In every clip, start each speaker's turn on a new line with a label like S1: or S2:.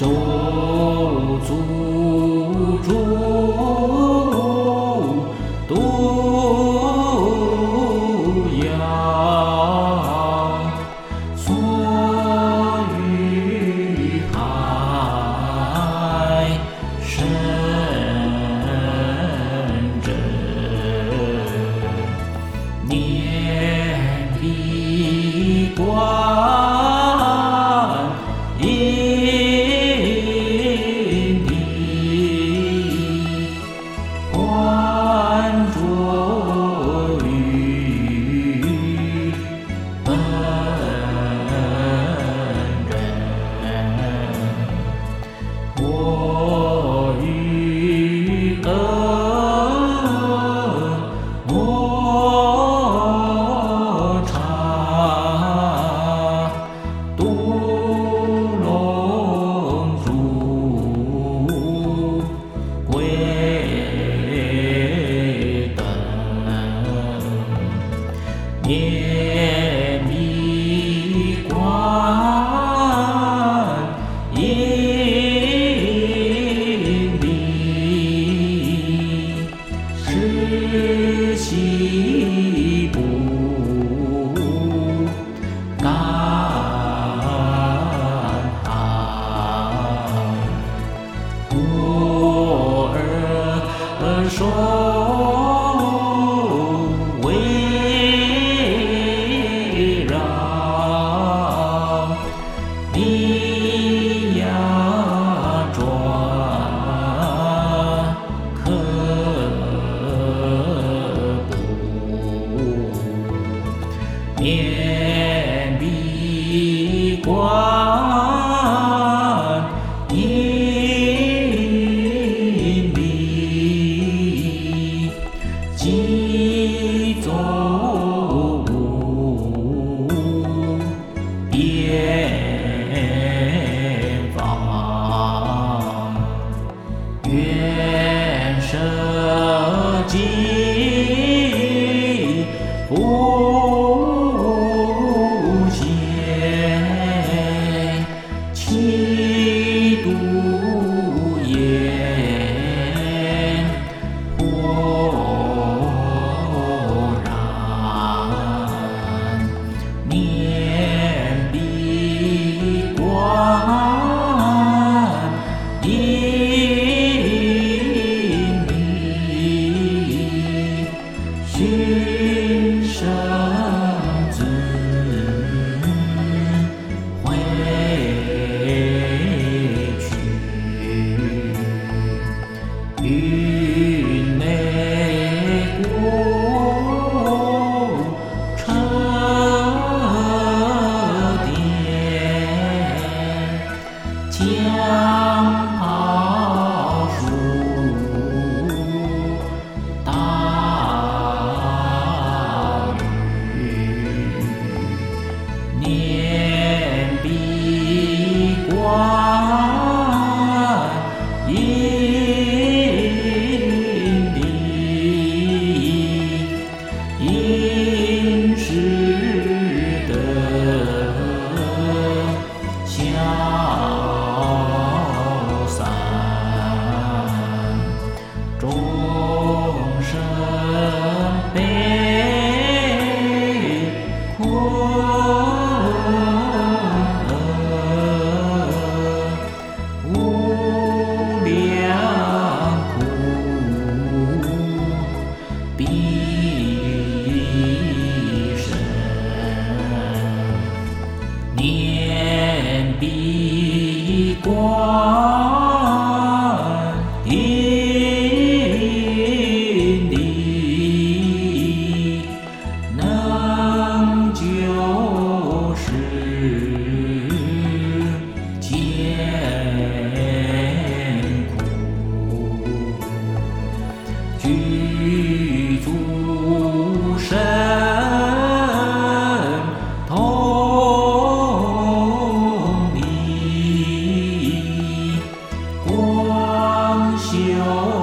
S1: 周足无不 be. 酒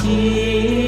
S1: tears.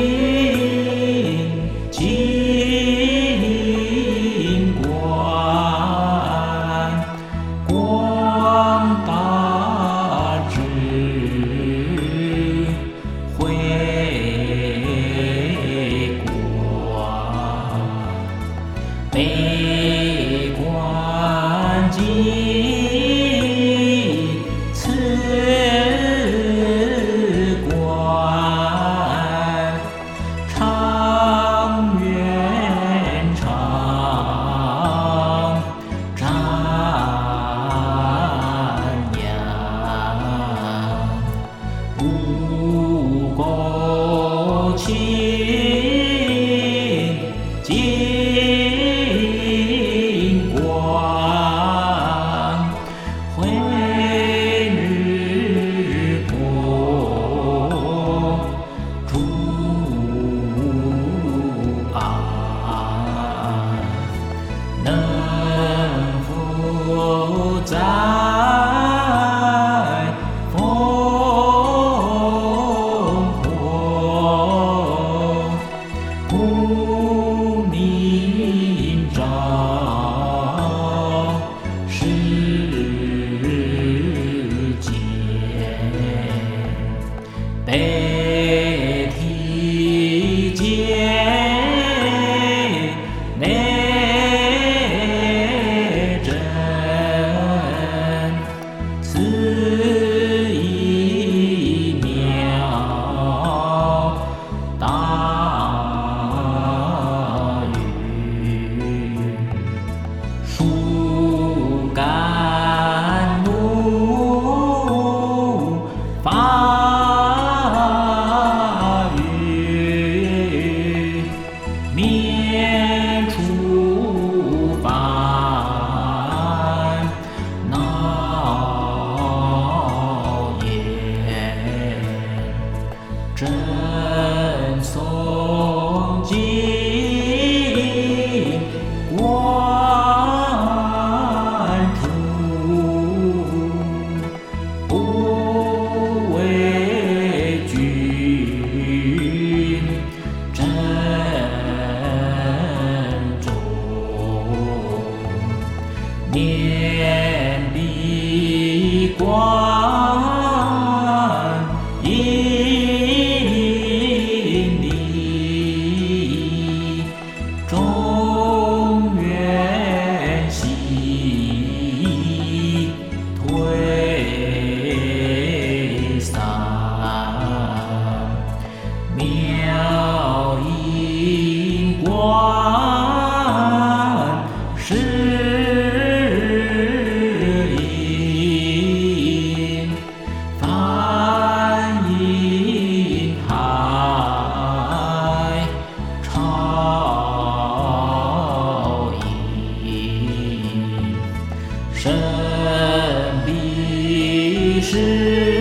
S1: 是